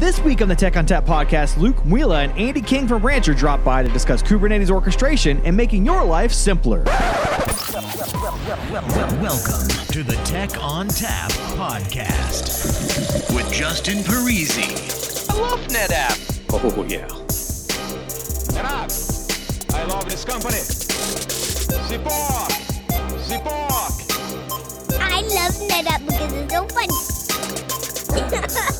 This week on the Tech ONTAP podcast, Luke Mwila and Andy King from Rancher drop by to discuss Kubernetes orchestration and making your life simpler. Welcome to the Tech ONTAP podcast with Justin Parisi. I love NetApp. Oh, yeah. NetApp. I love this company. Support. Support. I love NetApp because it's so funny.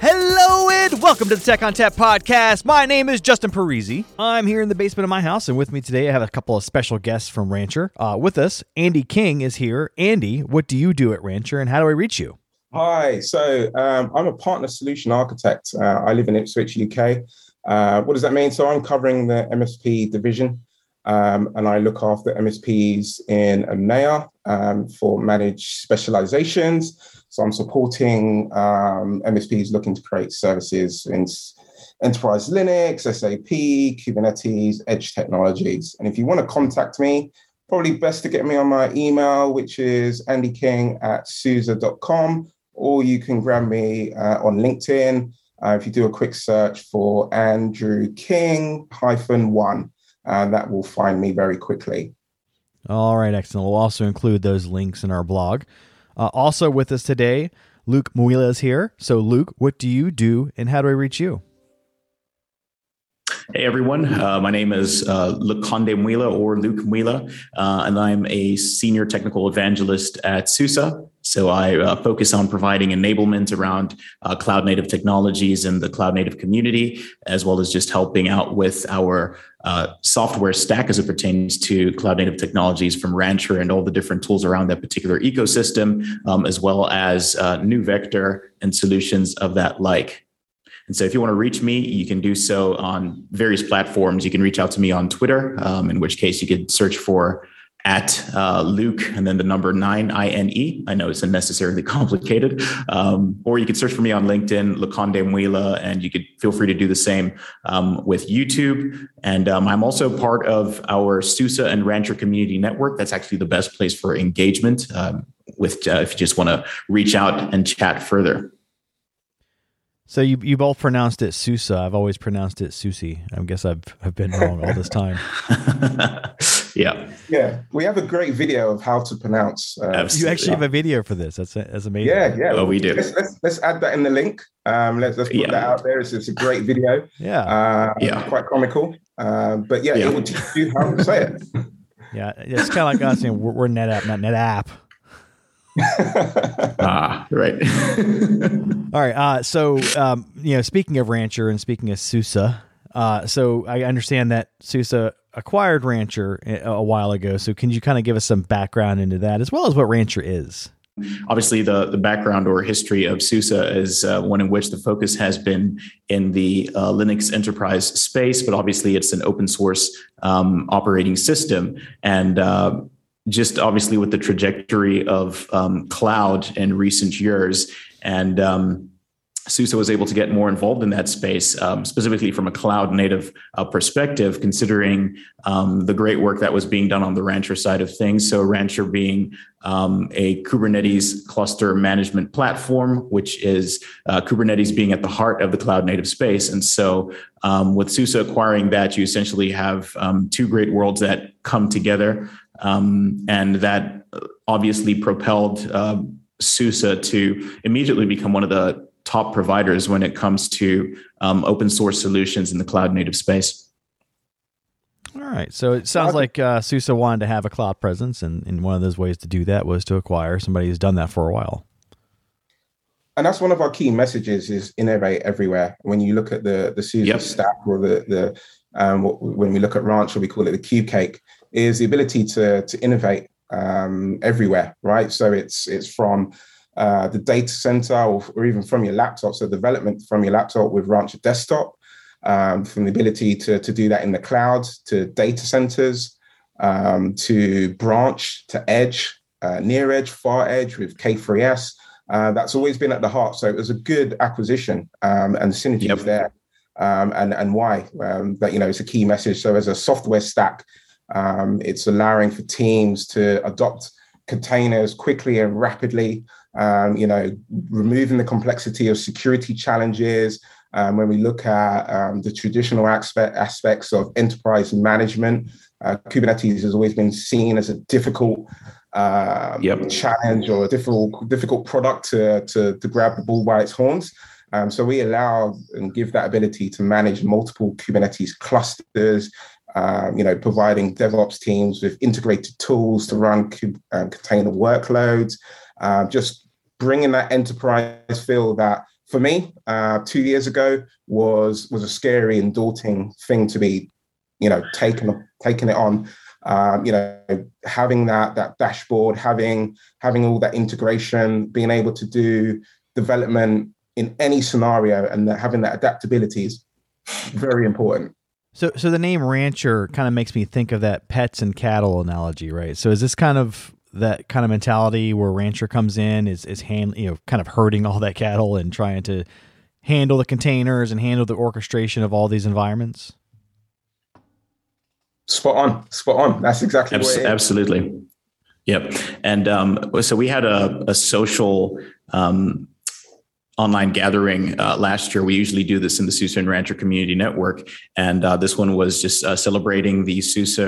Hello and welcome to the Tech ONTAP podcast. My name is Justin Parisi. I'm here in the basement of my house, and with me today I have a couple of special guests from Rancher. Uh, with us, Andy King is here. Andy, what do you do at Rancher, and how do I reach you? Hi. So um, I'm a partner solution architect. Uh, I live in Ipswich, UK. Uh, what does that mean? So I'm covering the MSP division, um, and I look after MSPs in EMEA um, for managed specializations. So I'm supporting um, MSPs looking to create services in enterprise Linux, SAP, Kubernetes, edge technologies. And if you want to contact me, probably best to get me on my email, which is andyking at suse.com, or you can grab me uh, on LinkedIn. Uh, if you do a quick search for Andrew King hyphen one, uh, that will find me very quickly. All right, excellent. We'll also include those links in our blog. Uh, also with us today, Luke Mwila is here. So, Luke, what do you do and how do I reach you? Hey everyone, uh, my name is uh, Lukonde Mwila or Luke Mwila, uh, and I'm a senior technical evangelist at SUSE. So I uh, focus on providing enablement around uh, cloud native technologies and the cloud native community, as well as just helping out with our uh, software stack as it pertains to cloud native technologies from Rancher and all the different tools around that particular ecosystem, um, as well as NeuVector and solutions of that like. And so if you want to reach me, you can do so on various platforms. You can reach out to me on Twitter, um, in which case you could search for at uh, Luke and then the number nine I N E. I know it's unnecessarily complicated. Um, or you could search for me on LinkedIn, Lukonde Mwila, and you could feel free to do the same um, with YouTube. And um, I'm also part of our SUSE and Rancher community network. That's actually the best place for engagement um, with uh, if you just want to reach out and chat further. So you you both pronounced it Susa. I've always pronounced it Susie. I guess I've I've been wrong all this time. yeah, yeah. We have a great video of how to pronounce. Uh, you actually have a video for this. That's that's amazing. Yeah, yeah. Oh, we do. Let's, let's, let's add that in the link. Um, let's let's put yeah. that out there. It's, it's a great video. yeah, uh, yeah. Quite comical. Uh, but yeah, yeah, it will teach you how to say it. Yeah, it's kind of like us saying we're, we're NetApp, not NetApp. ah, right. All right. Uh, so, um, you know, speaking of Rancher and speaking of SUSE, uh, so I understand that SUSE acquired Rancher a, a while ago. So, can you kind of give us some background into that, as well as what Rancher is? Obviously, the, the background or history of SUSE is uh, one in which the focus has been in the uh, Linux enterprise space, but obviously it's an open source um, operating system. And uh, just obviously with the trajectory of um, cloud in recent years. And um, SUSE was able to get more involved in that space, um, specifically from a cloud native uh, perspective, considering um, the great work that was being done on the Rancher side of things. So, Rancher being um, a Kubernetes cluster management platform, which is uh, Kubernetes being at the heart of the cloud native space. And so, um, with SUSE acquiring that, you essentially have um, two great worlds that come together. Um, and that obviously propelled uh, SUSE to immediately become one of the top providers when it comes to um, open source solutions in the cloud native space. All right. So it sounds like uh, SUSE wanted to have a cloud presence, and, and one of those ways to do that was to acquire somebody who's done that for a while. And that's one of our key messages: is innovate everywhere. When you look at the the SUSE yep. stack or the the um, when we look at Rancher, we call it the cube cake is the ability to to innovate um, everywhere, right? So it's it's from uh, the data center or, or, even from your laptop. So development from your laptop with Rancher Desktop, um, from the ability to to do that in the cloud, to data centers, um, to branch, to edge, uh, near edge, far edge with K3S. Uh, that's always been at the heart. So it was a good acquisition um, and synergies yep. there. Um, and and why um, that you know it's a key message. So as a software stack, um, it's allowing for teams to adopt containers quickly and rapidly. Um, you know, removing the complexity of security challenges. Um, when we look at um, the traditional aspect, aspects of enterprise management, uh, Kubernetes has always been seen as a difficult um, Yep. challenge or a difficult difficult product to, to, to grab the bull by its horns. Um, so we allow and give that ability to manage multiple Kubernetes clusters, um, you know, providing DevOps teams with integrated tools to run um, container workloads, um, just bringing that enterprise feel that for me uh, two years ago was was a scary and daunting thing to be, you know, taken taking it on. Um, you know, having that that dashboard, having having all that integration, being able to do development in any scenario, and having that adaptability is very important. So, so the name rancher kind of makes me think of that pets and cattle analogy, right? So, is this kind of that kind of mentality where rancher comes in is is hand you know kind of herding all that cattle and trying to handle the containers and handle the orchestration of all these environments? Spot on, spot on. That's exactly Abs- what it is. absolutely. Yep. And um, so we had a, a social um, online gathering uh, last year. We usually do this in the SUSE and Rancher Community Network. And uh, this one was just uh, celebrating the SUSE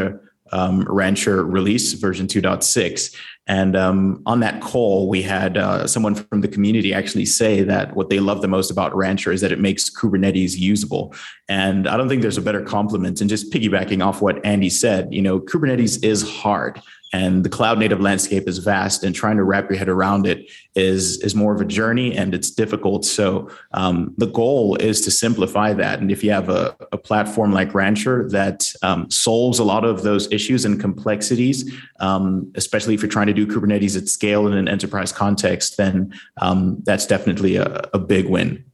um, Rancher release version 2.6. And um, on that call, we had uh, someone from the community actually say that what they love the most about Rancher is that it makes Kubernetes usable. And I don't think there's a better compliment. And just piggybacking off what Andy said, you know, Kubernetes is hard and the cloud native landscape is vast and trying to wrap your head around it is is more of a journey and it's difficult. So um, the goal is to simplify that. And if you have a, a platform like rancher that um, solves a lot of those issues and complexities um, especially if you're trying to do kubernetes at scale in an enterprise context then um, that's definitely a, a big win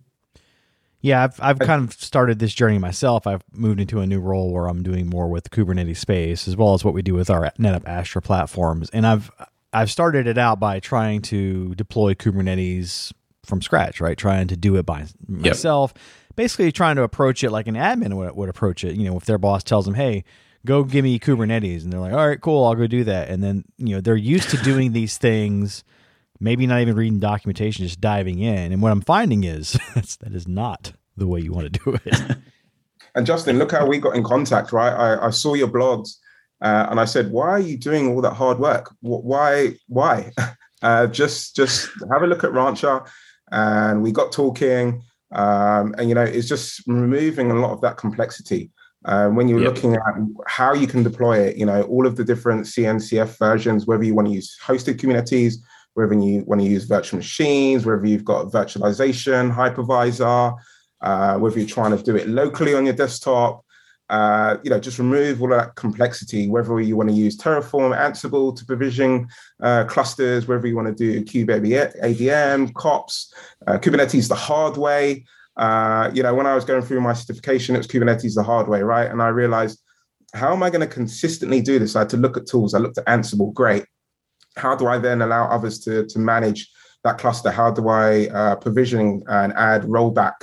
Yeah, I've I've kind of started this journey myself. I've moved into a new role where I'm doing more with Kubernetes space as well as what we do with our NetApp Astra platforms. And I've I've started it out by trying to deploy Kubernetes from scratch, right? Trying to do it by myself. Basically trying to approach it like an admin would, would approach it. You know, if their boss tells them, "Hey, go give me Kubernetes." And they're like, "All right, cool, I'll go do that." And then, you know, they're used to doing these things maybe not even reading documentation, just diving in. And what I'm finding is that's, that is not the way you want to do it. And Justin, look how we got in contact, right? I, I saw your blogs uh, and I said, why are you doing all that hard work? Why? Why? Uh, just just have a look at Rancher. And we got talking. Um, and, you know, it's just removing a lot of that complexity. Uh, when you're Yep. looking at how you can deploy it, you know, all of the different CNCF versions, whether you want to use hosted Kubernetes, whether you want to use virtual machines, whether you've got virtualization, hypervisor, uh, whether you're trying to do it locally on your desktop, uh, you know, just remove all of that complexity, whether you want to use Terraform, Ansible to provision uh, clusters, whether you want to do Kube ADM, kOps, uh, Kubernetes the hard way. Uh, you know, when I was going through my certification, it was Kubernetes the hard way, right? And I realized, how am I going to consistently do this? I had to look at tools. I looked at Ansible, great. How do I then allow others to, to manage that cluster? How do I uh, provision and add rollback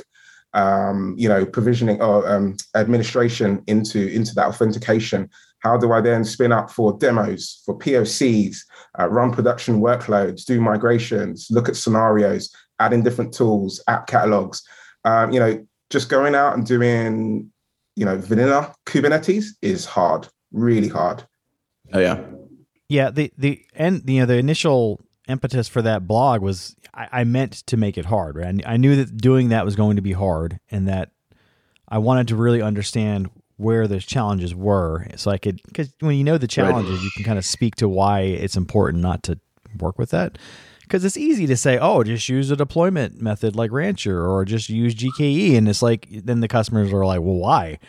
um, you know, provisioning or um, administration into into that authentication. How do I then spin up for demos, for POCs, uh, run production workloads, do migrations, look at scenarios, add in different tools, app catalogs? Um, you know, just going out and doing, you know, vanilla Kubernetes is hard, really hard. oh yeah yeah, the the and you know the initial impetus for that blog was I, I meant to make it hard. Right? I, I knew that doing that was going to be hard, and that I wanted to really understand where those challenges were, so I could because when you know the challenges, you can kind of speak to why it's important not to work with that. Because it's easy to say, oh, just use a deployment method like Rancher or just use GKE. And it's like, then the customers are like, well, why?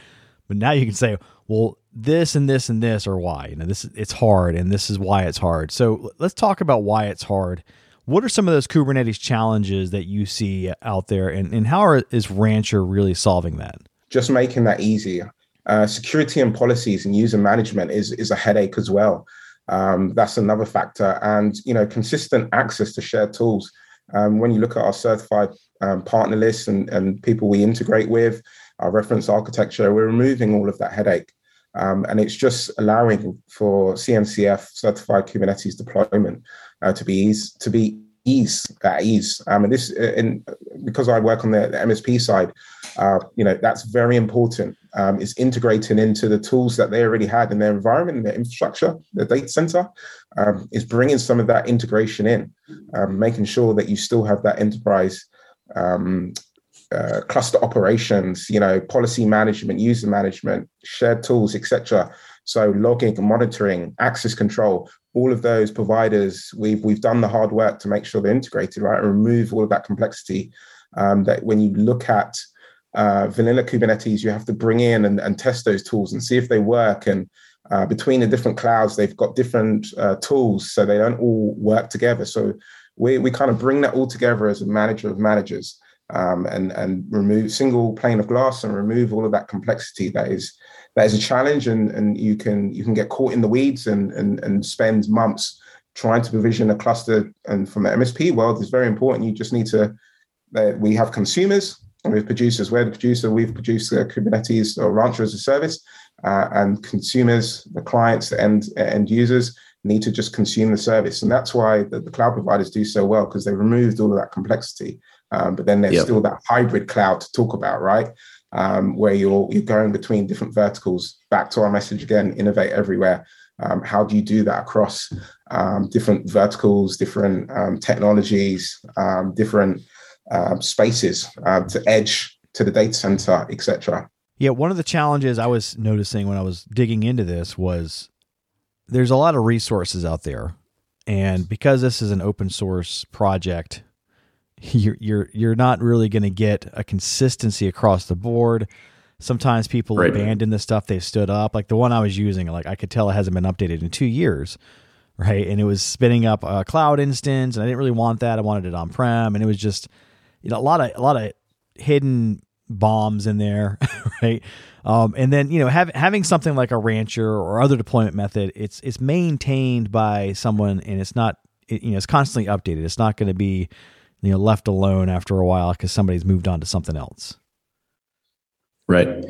But now you can say, well, this and this and this are why. You know, this it's hard and this is why it's hard. So let's talk about why it's hard. What are some of those Kubernetes challenges that you see out there, and, and how are, is Rancher really solving that? Just making that easier. Uh, security and policies and user management is is a headache as well. Um, that's another factor, and you know, consistent access to shared tools. Um, when you look at our certified um, partner lists and, and people we integrate with, our reference architecture, we're removing all of that headache. Um, and it's just allowing for CNCF certified Kubernetes deployment uh, to be ease, to be ease at ease. Um, and this, and because I work on the, the MSP side, uh, you know, that's very important. Um, is integrating into the tools that they already had in their environment, in their infrastructure, their data center, um, is bringing some of that integration in, um, making sure that you still have that enterprise um, uh, cluster operations, you know, policy management, user management, shared tools, etc. So logging, monitoring, access control, all of those providers, we've we've done the hard work to make sure they're integrated, right, and remove all of that complexity. Um, that when you look at uh, vanilla Kubernetes, you have to bring in and, and, test those tools and see if they work. And uh, between the different clouds, they've got different uh, tools, so they don't all work together. So we we kind of bring that all together as a manager of managers. Um, and and remove single pane of glass and remove all of that complexity that is that is a challenge. And and you can you can get caught in the weeds and and, and spend months trying to provision a cluster. And from the msp world is very important. You just need to uh, we have consumers and we have producers. We're the producer we've produced uh, kubernetes or rancher as a service. Uh, and consumers the clients the end end users need to just consume the service. And that's why the, the cloud providers do so well because they removed all of that complexity um, but then there's yep. still that hybrid cloud to talk about right um, where you're you're going between different verticals. Back to our message again: innovate everywhere. Um, how do you do that across um, different verticals, different um, technologies, um, different uh, spaces uh, to edge to the data center, etc. Yeah, one of the challenges I was noticing when I was digging into this was there's a lot of resources out there, and because this is an open source project, you're you're you're not really going to get a consistency across the board. Sometimes people right. abandon the stuff they've stood up. Like the one I was using, like I could tell it hasn't been updated in two years, right? And it was spinning up a cloud instance, and I didn't really want that. I wanted it on prem, and it was just you know a lot of a lot of hidden bombs in there, right? Um, and then you know have, having something like a rancher or other deployment method, it's it's maintained by someone, and it's not it, you know it's constantly updated. It's not going to be you know left alone after a while because somebody's moved on to something else. Right.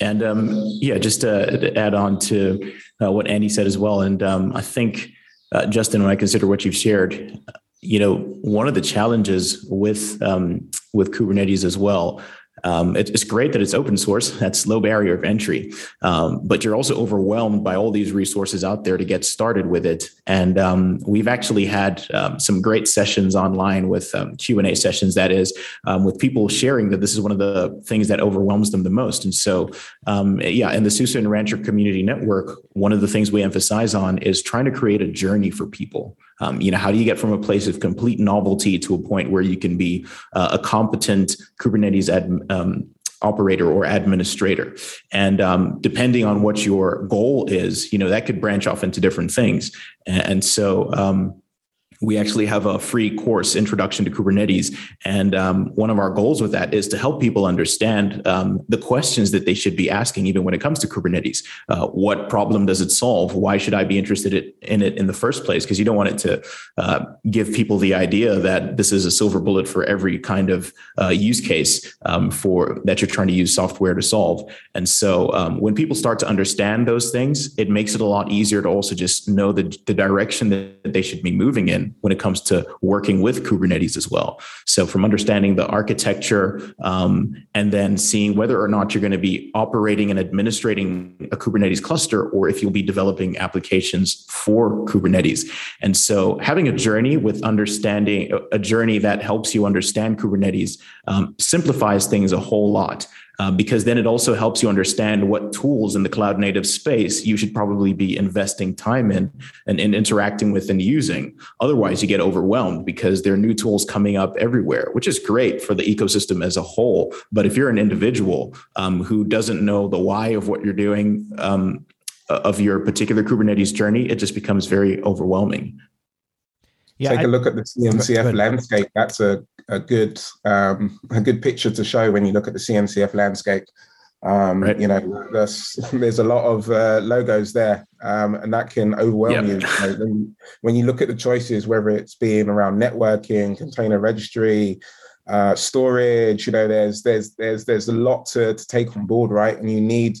And um, yeah just to, to, add on to uh, what andy said as well and um, i think uh, justin when i consider what you've shared you know one of the challenges with um, with kubernetes as well um, it, it's great that it's open source. That's low barrier of entry. Um, but you're also overwhelmed by all these resources out there to get started with it. And um, we've actually had um, some great sessions online with um, Q and A sessions. That is, um, with people sharing that this is one of the things that overwhelms them the most. And so, yeah, in the SUSE and Rancher Community Network, one of the things we emphasize on is trying to create a journey for people. Um, you know, how do you get from a place of complete novelty to a point where you can be uh, a competent Kubernetes ad, um, operator or administrator? And um, depending on what your goal is, you know, that could branch off into different things. And, and so, um, we actually have a free course introduction to kubernetes. And um, one of our goals with that is to help people understand um, the questions that they should be asking even when it comes to kubernetes. Uh, what problem does it solve? Why should i be interested in it in the first place? Because you don't want it to uh, give people the idea that this is a silver bullet for every kind of uh, use case um, for that you're trying to use software to solve. And so um, when people start to understand those things it makes it a lot easier to also just know the, the direction that they should be moving in when it comes to working with Kubernetes as well. So, from understanding the architecture um, and then seeing whether or not you're going to be operating and administrating a Kubernetes cluster or if you'll be developing applications for Kubernetes. And so, having a journey with understanding a journey that helps you understand Kubernetes um, simplifies things a whole lot uh, because then it also helps you understand what tools in the cloud native space you should probably be investing time in and, and interacting with and using. Otherwise, you get overwhelmed because there are new tools coming up everywhere, which is great for the ecosystem as a whole. But if you're an individual um, who doesn't know the why of what you're doing, um, of your particular Kubernetes journey, it just becomes very overwhelming. Yeah, Take I, a look at the CNCF landscape. That's a a good um, a good picture to show when you look at the CNCF landscape. Um, right. You know, there's there's a lot of uh, logos there, um, and that can overwhelm yep. you. you know, when, when, you look at the choices, whether it's being around networking, container registry, uh, storage, you know, there's there's there's there's a lot to, to take on board, right? And you need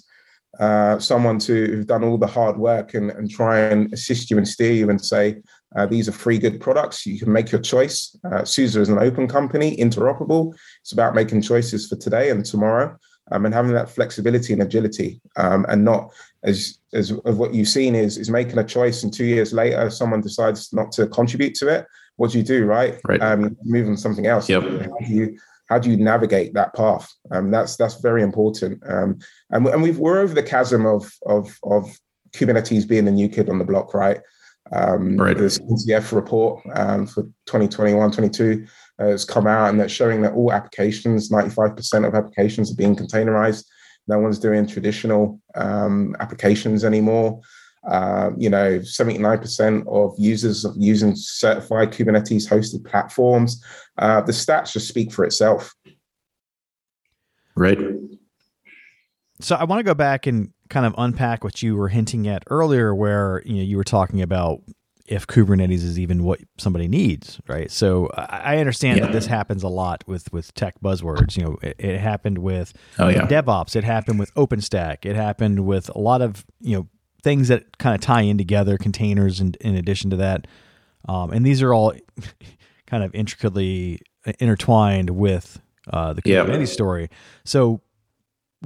uh, someone to who've done all the hard work and, and try and assist you and steer you and say, uh, these are free good products. You can make your choice. Uh, SUSE is an open company, interoperable. It's about making choices for today and tomorrow um, and having that flexibility and agility um, and not as as of what you've seen is is making a choice and two years later someone decides not to contribute to it what do you do right right um, move on something else yep. how do you how do you navigate that path um, that's that's very important um, and, and we've, we're over the chasm of of of kubernetes being the new kid on the block right um, right. This CNCF report um, for 2021 22 uh, has come out and that's showing that all applications, 95% of applications are being containerized. No one's doing traditional um, applications anymore. Uh, you know, 79% of users are using certified Kubernetes hosted platforms. Uh, the stats just speak for itself. Right. So I want to go back and kind of unpack what you were hinting at earlier, where you know you were talking about if Kubernetes is even what somebody needs, right? So I understand yeah. that this happens a lot with with tech buzzwords. You know, it, it happened with oh, yeah. DevOps, it happened with OpenStack, it happened with a lot of you know things that kind of tie in together, containers, and in addition to that, um, and these are all kind of intricately intertwined with uh, the Kubernetes yeah. story. So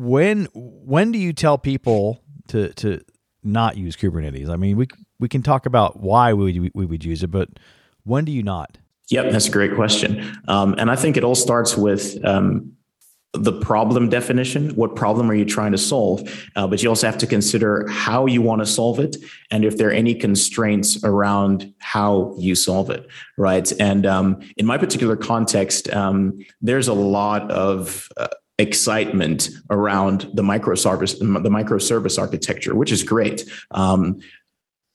when when do you tell people to to not use Kubernetes? I mean, we we can talk about why we we would use it, but when do you not? Yep, that's a great question, um, and I think it all starts with. Um, the problem definition what problem are you trying to solve uh, but you also have to consider how you want to solve it and if there are any constraints around how you solve it right and um, in my particular context um, there's a lot of uh, excitement around the microservice the microservice architecture which is great um,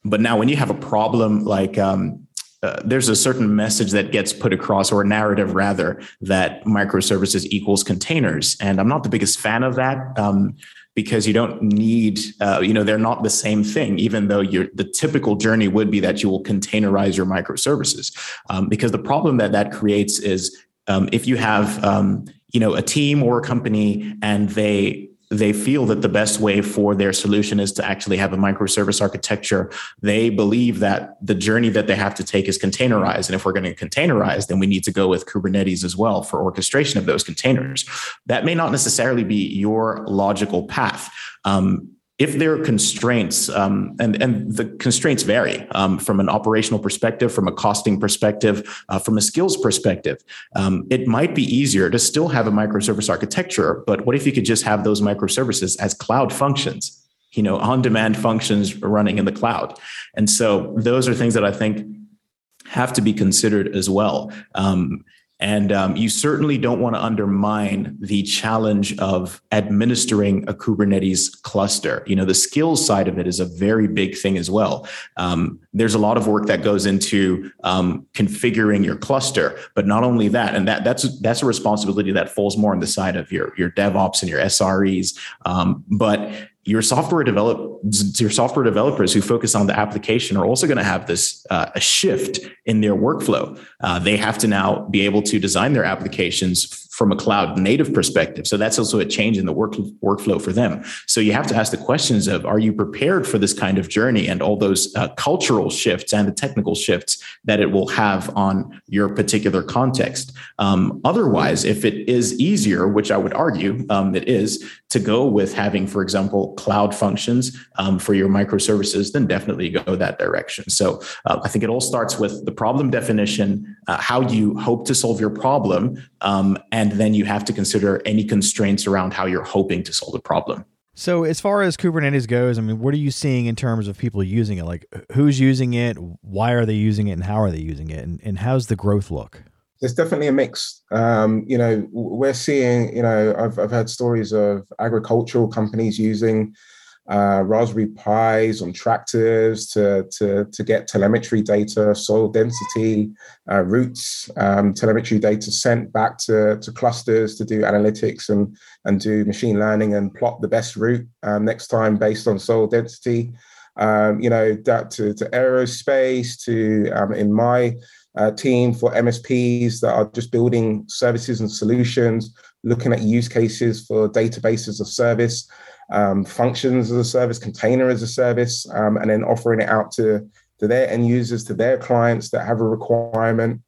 but now, when you have a problem like um, uh, there's a certain message that gets put across, or a narrative rather, that microservices equals containers, and I'm not the biggest fan of that. Um, because you don't need, uh, you know, they're not the same thing, even though the typical journey would be that you will containerize your microservices. Um, because the problem that that creates is um, if you have, um, you know, a team or a company and they they feel that the best way for their solution is to actually have a microservice architecture. They believe that the journey that they have to take is containerized. And if we're going to containerize, then we need to go with Kubernetes as well for orchestration of those containers. That may not necessarily be your logical path. Um, if there are constraints, um, and and the constraints vary um, from an operational perspective, from a costing perspective, uh, from a skills perspective, um, it might be easier to still have a microservice architecture. But what if you could just have those microservices as cloud functions? You know, on-demand functions running in the cloud. And so those are things that I think have to be considered as well. Um, and um, you certainly don't want to undermine the challenge of administering a Kubernetes cluster. You know, the skills side of it is a very big thing as well. Um, there's a lot of work that goes into um, configuring your cluster, but not only that, and that that's that's a responsibility that falls more on the side of your your DevOps and your SREs. Um, but your software develop your software developers who focus on the application are also going to have this uh, a shift in their workflow. Uh, they have to now be able to design their applications from a cloud native perspective. So that's also a change in the work, workflow for them. So you have to ask the questions of are you prepared for this kind of journey and all those uh, cultural shifts and the technical shifts that it will have on your particular context. Um, otherwise, if it is easier, which I would argue um, it is, to go with having, for example, cloud functions um, for your microservices, then definitely go that direction. So uh, I think it all starts with the problem definition, uh, how you hope to solve your problem, um, and and then you have to consider any constraints around how you're hoping to solve the problem. So, as far as Kubernetes goes, I mean, what are you seeing in terms of people using it? Like, who's using it? Why are they using it? And how are they using it? And, and how's the growth look? There's definitely a mix. Um, you know, we're seeing, you know, I've, I've heard stories of agricultural companies using uh, Raspberry Pis on tractors to, to, to get telemetry data, soil density, uh, roots, um, telemetry data sent back to, to clusters to do analytics and, and do machine learning and plot the best route um, next time based on soil density. Um, you know, that to, to aerospace, to um, in my uh, team for MSPs that are just building services and solutions, looking at use cases for databases of service um, functions as a service, container as a service, um, and then offering it out to, to their end users, to their clients that have a requirement.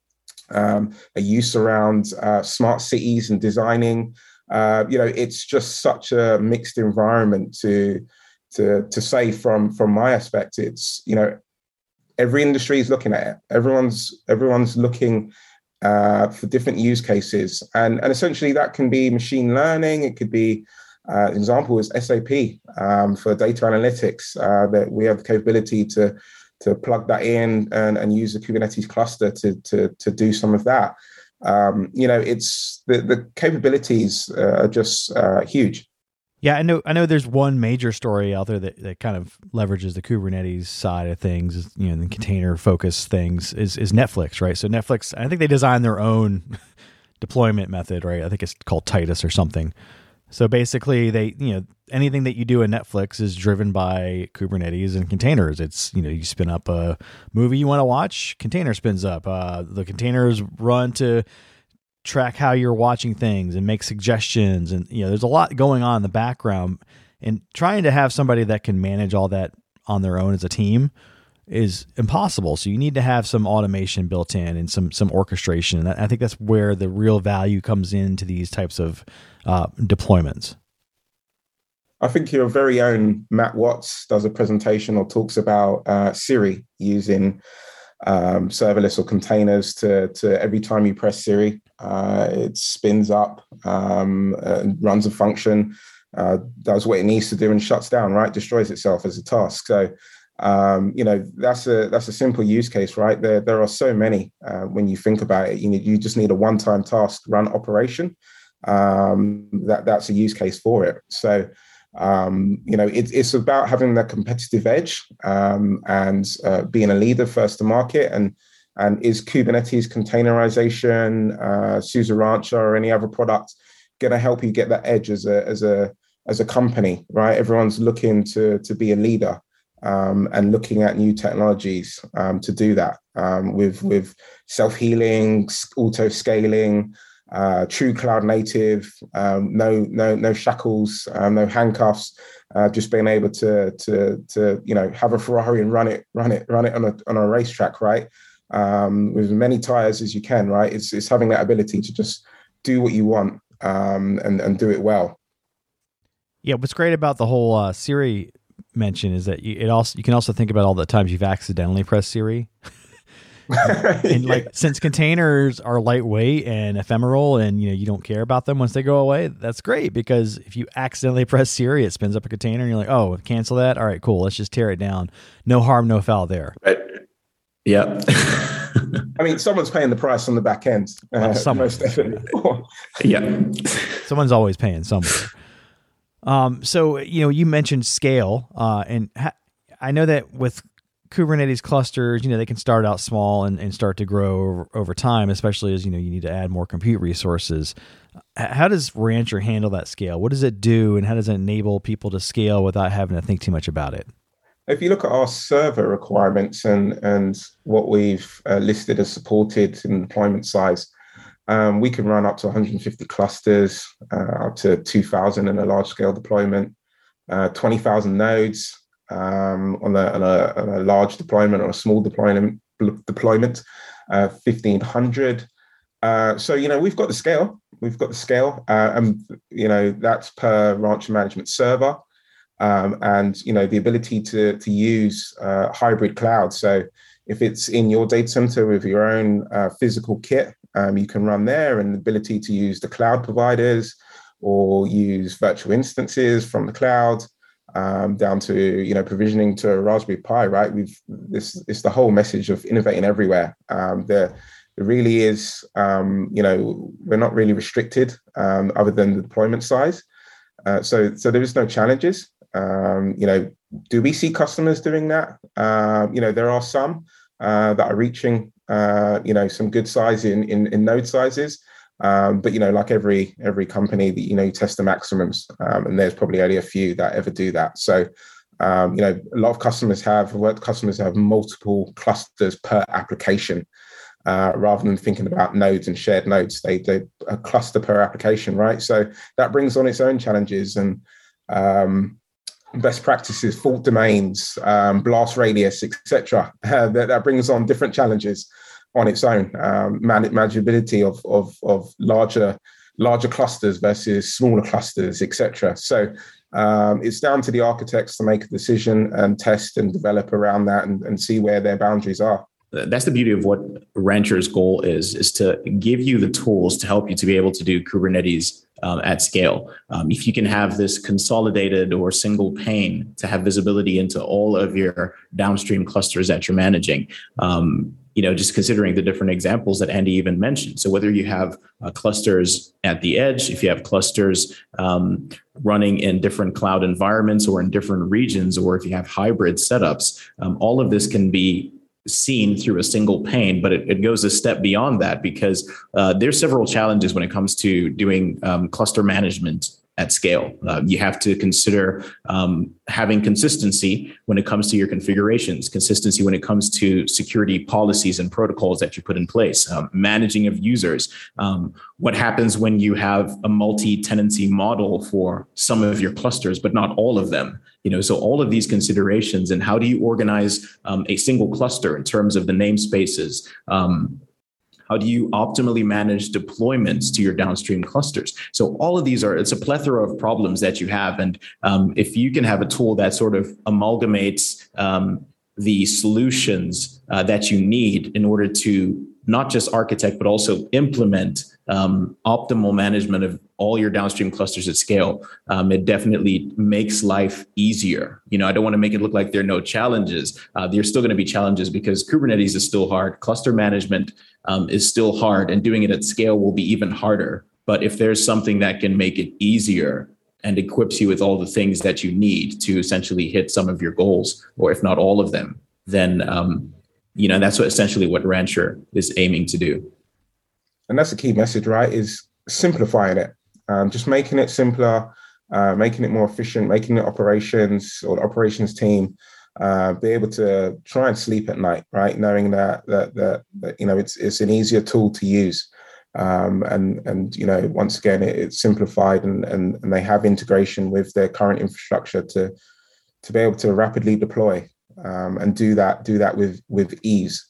Um, a use around uh, smart cities and designing. Uh, you know, it's just such a mixed environment to to to say from from my aspect. It's you know, every industry is looking at it. Everyone's everyone's looking uh, for different use cases, and and essentially that can be machine learning. It could be uh, example is SAP um, for data analytics uh, that we have the capability to to plug that in and, and use the Kubernetes cluster to to to do some of that. Um, you know, it's the the capabilities uh, are just uh, huge. Yeah, I know. I know. There's one major story out there that, that kind of leverages the Kubernetes side of things, you know, the container focus things is is Netflix, right? So Netflix, I think they designed their own deployment method, right? I think it's called Titus or something. So basically, they you know anything that you do in Netflix is driven by Kubernetes and containers. It's you know you spin up a movie you want to watch, container spins up. Uh, the containers run to track how you're watching things and make suggestions, and you know there's a lot going on in the background. And trying to have somebody that can manage all that on their own as a team is impossible. So you need to have some automation built in and some some orchestration. And I think that's where the real value comes into these types of uh, deployments. I think your very own Matt Watts does a presentation or talks about uh, Siri using um, serverless or containers to, to every time you press Siri, uh, it spins up um, runs a function, uh, does what it needs to do and shuts down, right? Destroys itself as a task. So, um, you know, that's a that's a simple use case, right? There there are so many uh, when you think about it. You need you just need a one time task run operation. Um, that that's a use case for it. So um, you know, it, it's about having that competitive edge um, and uh, being a leader first to market. And and is Kubernetes containerization, uh, Rancher, or any other product going to help you get that edge as a as a as a company? Right, everyone's looking to to be a leader um, and looking at new technologies um, to do that um, with with self healing, auto scaling uh, true cloud native, um, no no no shackles, um, no handcuffs, uh, just being able to to to you know have a Ferrari and run it run it run it on a on a racetrack, right? Um, with as many tires as you can, right? It's it's having that ability to just do what you want um, and and do it well. Yeah, what's great about the whole uh, Siri mention is that you, it also you can also think about all the times you've accidentally pressed Siri. and like since containers are lightweight and ephemeral and you know you don't care about them once they go away that's great because if you accidentally press siri it spins up a container and you're like oh cancel that? All right cool. Let's just tear it down. No harm no foul there. Right. yeah i mean someone's paying the price on the back end uh, most definitely. Yeah someone's always paying somewhere um so you know you mentioned scale uh and ha- I know that with Kubernetes clusters, you know, they can start out small and, and start to grow over, over, time, especially as, you know, you need to add more compute resources. How does Rancher handle that scale? What does it do and how does it enable people to scale without having to think too much about it? If you look at our server requirements and, and what we've uh, listed as supported in deployment size, um, we can run up to 150 clusters, uh, up to 2,000 in a large scale deployment, uh, 20,000 nodes, um, on, a, on, a, on, a, large deployment or a small deployment, deployment uh, 1500. Uh, so, you know, we've got the scale, we've got the scale, uh, and, you know, that's per rancher management server. Um, and, you know, the ability to, to use uh, hybrid cloud. So if it's in your data center with your own physical kit, um, you can run there and the ability to use the cloud providers or use virtual instances from the cloud um, down to you know provisioning to a Raspberry Pi, right? We've this it's the whole message of innovating everywhere. Um, there, there really is, um, you know, we're not really restricted um, other than the deployment size. Uh, so, so there is no challenges. Um, you know, do we see customers doing that? Uh, you know, there are some uh, that are reaching, uh, you know, some good size in, in, in node sizes. Um, but you know, like every every company, that you know, you test the maximums, um, and there's probably only a few that ever do that. So, um, you know, a lot of customers have what customers have multiple clusters per application, uh, rather than thinking about nodes and shared nodes. They they a cluster per application, right? So that brings on its own challenges, and um, best practices, fault domains, um, blast radius, etc. Uh, that, that brings on different challenges on its own. Um, manageability of, of, of larger larger clusters versus smaller clusters, etc. So um, it's down to the architects to make a decision and test and develop around that and, and see where their boundaries are that's the beauty of what rancher's goal is is to give you the tools to help you to be able to do kubernetes um, at scale. Um, if you can have this consolidated or single pane to have visibility into all of your downstream clusters that you're managing um, you know just considering the different examples that andy even mentioned. So whether you have uh, clusters at the edge if you have clusters um, running in different cloud environments or in different regions or if you have hybrid setups um, all of this can be seen through a single pane, but it, it goes a step beyond that because uh, there's several challenges when it comes to doing um, cluster management at scale. Uh, you have to consider um, having consistency when it comes to your configurations, consistency when it comes to security policies and protocols that you put in place, um, managing of users. Um, what happens when you have a multi-tenancy model for some of your clusters, but not all of them? You know, so all of these considerations and how do you organize um, a single cluster in terms of the namespaces? Um, how do you optimally manage deployments to your downstream clusters? So all of these are, it's a plethora of problems that you have. And um, if you can have a tool that sort of amalgamates um, the solutions uh, that you need in order to not just architect, but also implement um, optimal management of all your downstream clusters at scale, um, it definitely makes life easier. You know, I don't want to make it look like there are no challenges. Uh, there's still going to be challenges because Kubernetes is still hard. Cluster management um, is still hard, and doing it at scale will be even harder. But if there's something that can make it easier and equips you with all the things that you need to essentially hit some of your goals, or if not all of them, then um, you know that's what essentially what Rancher is aiming to do. And that's the key message, right? Is simplifying it, um, just making it simpler, uh, making it more efficient, making the operations or the operations team uh, be able to try and sleep at night, right? Knowing that that that, that you know it's it's an easier tool to use, um, and and you know once again it, it's simplified and, and and they have integration with their current infrastructure to to be able to rapidly deploy um, and do that do that with with ease.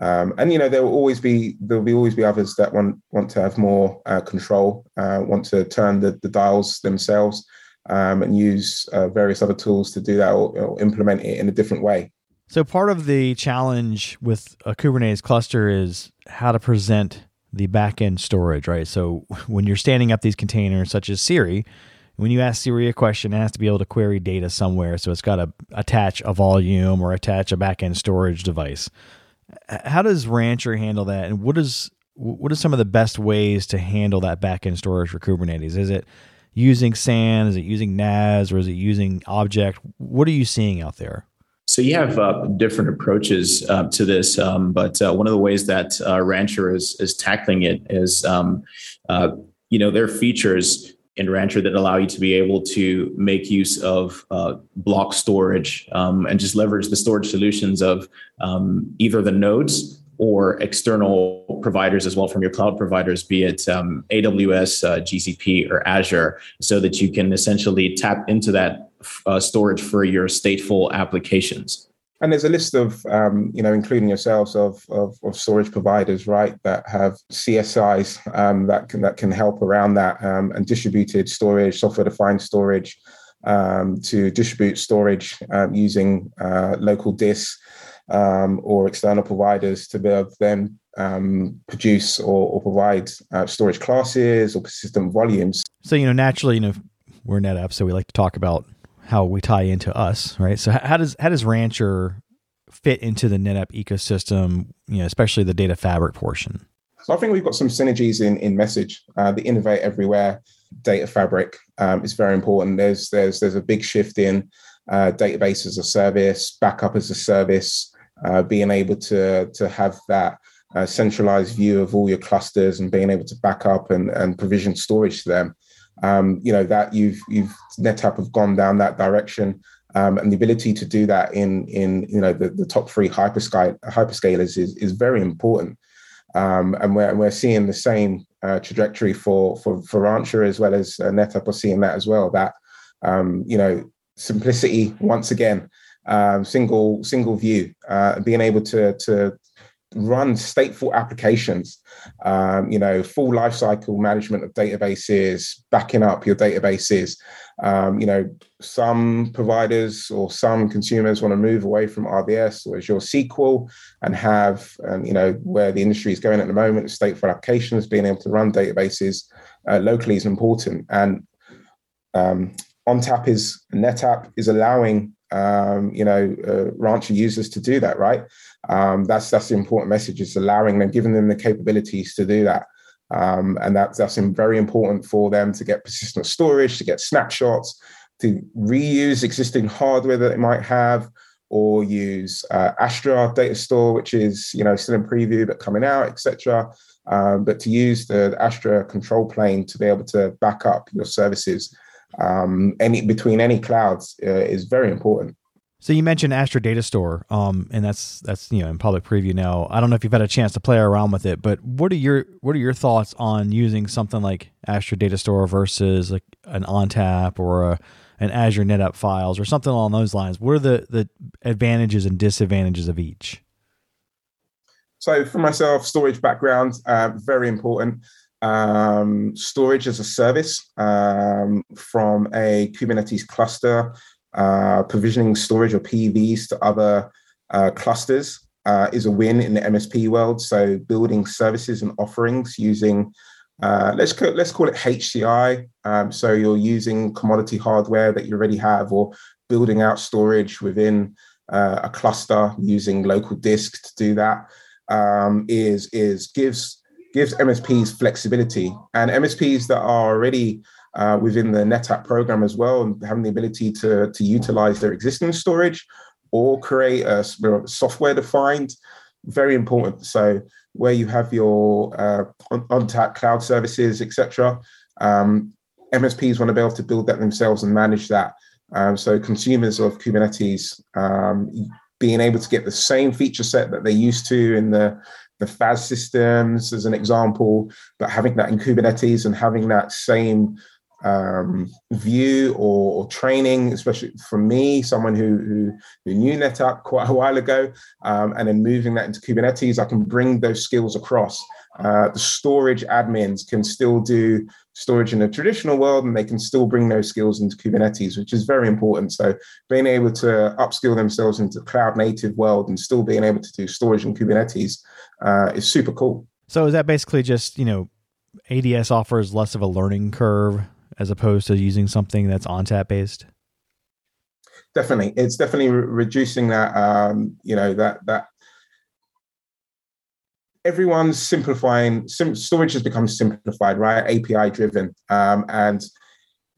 Um, and you know there will always be there will always be others that want want to have more uh, control, uh, want to turn the, the dials themselves um, and use uh, various other tools to do that or, or, implement it in a different way. So, part of the challenge with a Kubernetes cluster is how to present the backend storage, right? So, when you're standing up these containers, such as Siri, when you ask Siri a question, it has to be able to query data somewhere. So, it's got to attach a volume or attach a backend storage device. How does Rancher handle that? And what is what are some of the best ways to handle that backend storage for Kubernetes? Is it using SAN? Is it using NAS or is it using Object? What are you seeing out there? So you have uh, different approaches uh, to this, um, but uh, one of the ways that uh, Rancher is is tackling it is, um, uh, you know, their features in Rancher that allow you to be able to make use of uh, block storage um, and just leverage the storage solutions of um, either the nodes or external providers as well from your cloud providers, be it um, AWS, uh, GCP, or Azure, so that you can essentially tap into that uh, storage for your stateful applications. And there's a list of, um, you know, including yourselves, of, of, of, storage providers, right, that have CSIs um, that can that can help around that, um, and distributed storage, software-defined storage, um, to distribute storage um, using uh, local disks um, or external providers to be able to then um, produce or, or provide uh, storage classes or persistent volumes. So, you know, naturally, you know, we're NetApp, so we like to talk about how we tie into us, right? So, how does how does Rancher fit into the NetApp ecosystem? You know, especially the data fabric portion. So, I think we've got some synergies in in message. Uh, the innovate everywhere data fabric um, is very important. There's there's there's a big shift in uh, database as a service, backup as a service, uh, being able to to have that uh, centralized view of all your clusters and being able to back up and, and provision storage to them. Um, you know that you've you've NetApp have gone down that direction, um, and the ability to do that in in you know the, the top three hyperscale hyperscalers is is very important. Um, and we're we're seeing the same uh, trajectory for for for Rancher as well as uh, NetApp are seeing that as well. That um, you know, simplicity once again, um, single single view, uh, being able to to run stateful applications, um, you know, full lifecycle management of databases, backing up your databases. Um, you know, some providers or some consumers want to move away from RDS or Azure SQL and have, um, you know, where the industry is going at the moment, stateful applications, being able to run databases uh, locally is important. And um, ONTAP is NetApp is allowing um, you know, uh, Rancher users to do that, right? Um, that's that's the important message. It's allowing them, giving them the capabilities to do that, um, and that's that's very important for them to get persistent storage, to get snapshots, to reuse existing hardware that they might have, or use uh, Astra Data Store, which is you know still in preview but coming out, etc. Um, but to use the Astra control plane to be able to back up your services um, any between any clouds uh, is very important. So you mentioned Astra Data Store, um, and that's that's you know in public preview now. I don't know if you've had a chance to play around with it, but what are your what are your thoughts on using something like Astra Data Store versus like an ONTAP or a, an Azure NetApp Files or something along those lines? What are the the advantages and disadvantages of each? So for myself, storage background uh, very important um, storage as a service um, from a Kubernetes cluster, uh, provisioning storage or PVs to other uh, clusters uh, is a win in the MSP world. So building services and offerings using uh, let's call, let's call it HCI. Um, so you're using commodity hardware that you already have, or building out storage within uh, a cluster using local disk to do that. Um, is is gives gives MSPs flexibility and MSPs that are already uh, within the NetApp program as well and having the ability to, to utilize their existing storage or create a software defined, very important. So where you have your uh, ONTAP cloud services, etc., um, MSPs want to be able to build that themselves and manage that. Um, so consumers of Kubernetes um, being able to get the same feature set that they used to in the the FAS systems as an example, but having that in Kubernetes and having that same um, view or, or, training, especially for me, someone who, who, who knew NetApp quite a while ago, um, and then moving that into Kubernetes, I can bring those skills across. Uh, the storage admins can still do storage in the traditional world and they can still bring those skills into Kubernetes, which is very important. So being able to upskill themselves into cloud native world and still being able to do storage in Kubernetes uh, is super cool. So is that basically just, you know, ADS offers less of a learning curve as opposed to using something that's ONTAP based? Definitely. It's definitely re- reducing that, um, you know, that, that everyone's simplifying. Sim- storage has become simplified, right? API driven, um, and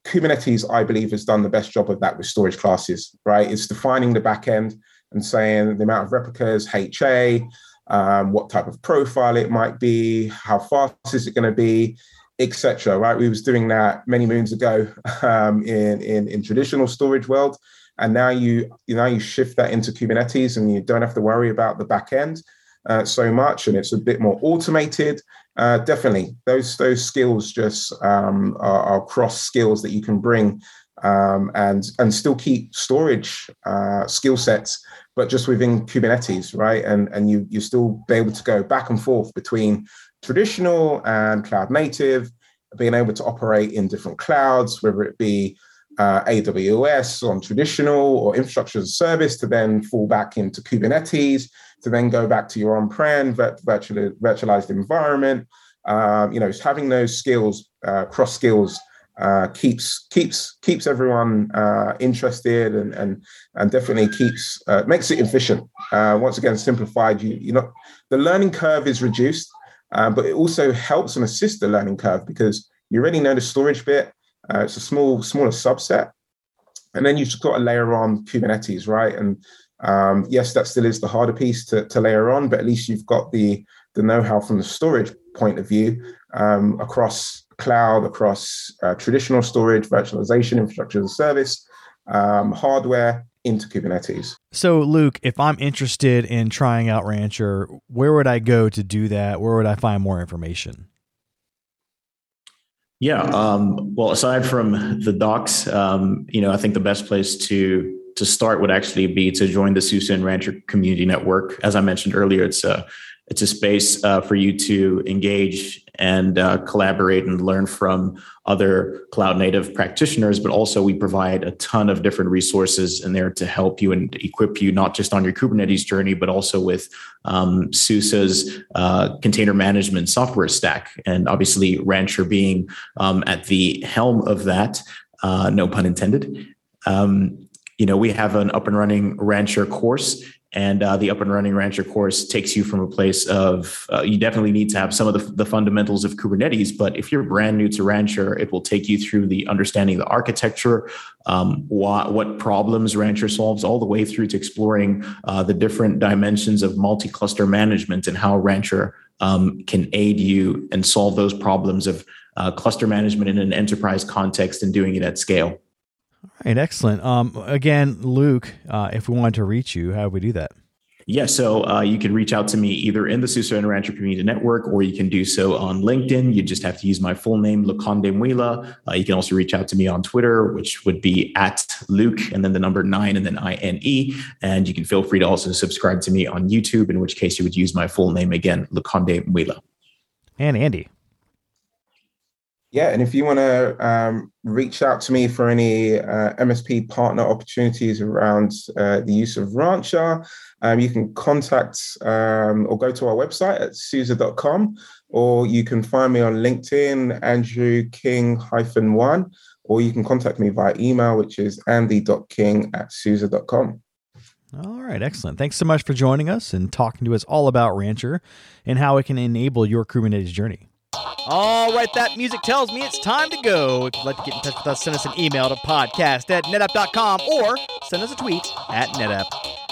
Kubernetes, I believe, has done the best job of that with storage classes, right? It's defining the backend and saying the amount of replicas, HA, um, what type of profile it might be, how fast is it going to be, etc. Right? We was doing that many moons ago um, in, in in traditional storage world, and now you you now you shift that into Kubernetes, and you don't have to worry about the backend uh, so much, and it's a bit more automated. Uh, definitely, those those skills just um, are, are, cross skills that you can bring um, and and still keep storage uh, skill sets, but just within Kubernetes, right? And and you you still be able to go back and forth between traditional and cloud native, being able to operate in different clouds, whether it be uh, AWS on traditional or infrastructure as a service, to then fall back into Kubernetes to then go back to your on-prem virtual, virtualized environment. Um, you know, having those skills, uh, cross skills, uh, keeps keeps keeps everyone uh, interested and and and definitely keeps uh, makes it efficient. Uh, once again, simplified. You you know, the learning curve is reduced, uh, but it also helps and assists the learning curve because you already know the storage bit. it's a small smaller subset, and then you've just got to layer on Kubernetes, right? And um, yes, that still is the harder piece to, to layer on, but at least you've got the the know-how from the storage point of view um, across cloud, across uh, traditional storage, virtualization, infrastructure as a service, um, hardware into Kubernetes. So, Luke, if I'm interested in trying out Rancher, where would I go to do that? Where would I find more information? Yeah. Um, well, aside from the docs, um, you know, I think the best place to to start would actually be to join the SUSE and Rancher Community Network. As I mentioned earlier, it's a it's a space uh, for you to engage and uh, collaborate and learn from other cloud native practitioners but also we provide a ton of different resources in there to help you and equip you not just on your kubernetes journey but also with um, suse's uh, container management software stack and obviously rancher being um, at the helm of that uh, no pun intended um, you know we have an up and running rancher course and uh, the up and running rancher course takes you from a place of uh, you definitely need to have some of the, the, fundamentals of kubernetes but if you're brand new to rancher it will take you through the understanding the architecture um, what, what problems rancher solves all the way through to exploring uh, the different dimensions of multi-cluster management and how rancher um, can aid you and solve those problems of uh, cluster management in an enterprise context and doing it at scale all right, excellent. Um, again, Luke, uh, if we wanted to reach you, how do we do that? Yeah, so uh, you can reach out to me either in the SUSE and Rancher Community Network, or you can do so on LinkedIn. You just have to use my full name, Lukonde Mwila. Uh, you can also reach out to me on Twitter, which would be at Luke and then the number nine and then I N E. And you can feel free to also subscribe to me on YouTube, in which case you would use my full name again, Lukonde Mwila. And Andy yeah, and if you want to um, reach out to me for any uh, MSP partner opportunities around uh, the use of Rancher, um, you can contact um, or go to our website at SUSE.com, or you can find me on LinkedIn, Andrew King hyphen one, or you can contact me via email, which is andy.king at SUSE.com. All right, excellent. Thanks so much for joining us and talking to us all about Rancher and how it can enable your Kubernetes journey. All right, that music tells me it's time to go. If you'd like to get in touch with us, send us an email to podcast at netapp.com or send us a tweet at netapp.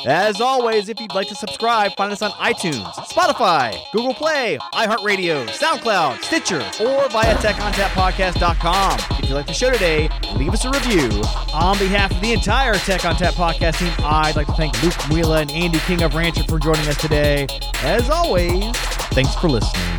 As always, if you'd like to subscribe, find us on iTunes, Spotify, Google Play, iHeartRadio, SoundCloud, Stitcher, or via TechOnTapPodcast.com. If you like the show today, leave us a review. On behalf of the entire Tech ONTAP podcast team, I'd like to thank Luke Mwila and Andy King of Rancher for joining us today. As always, thanks for listening.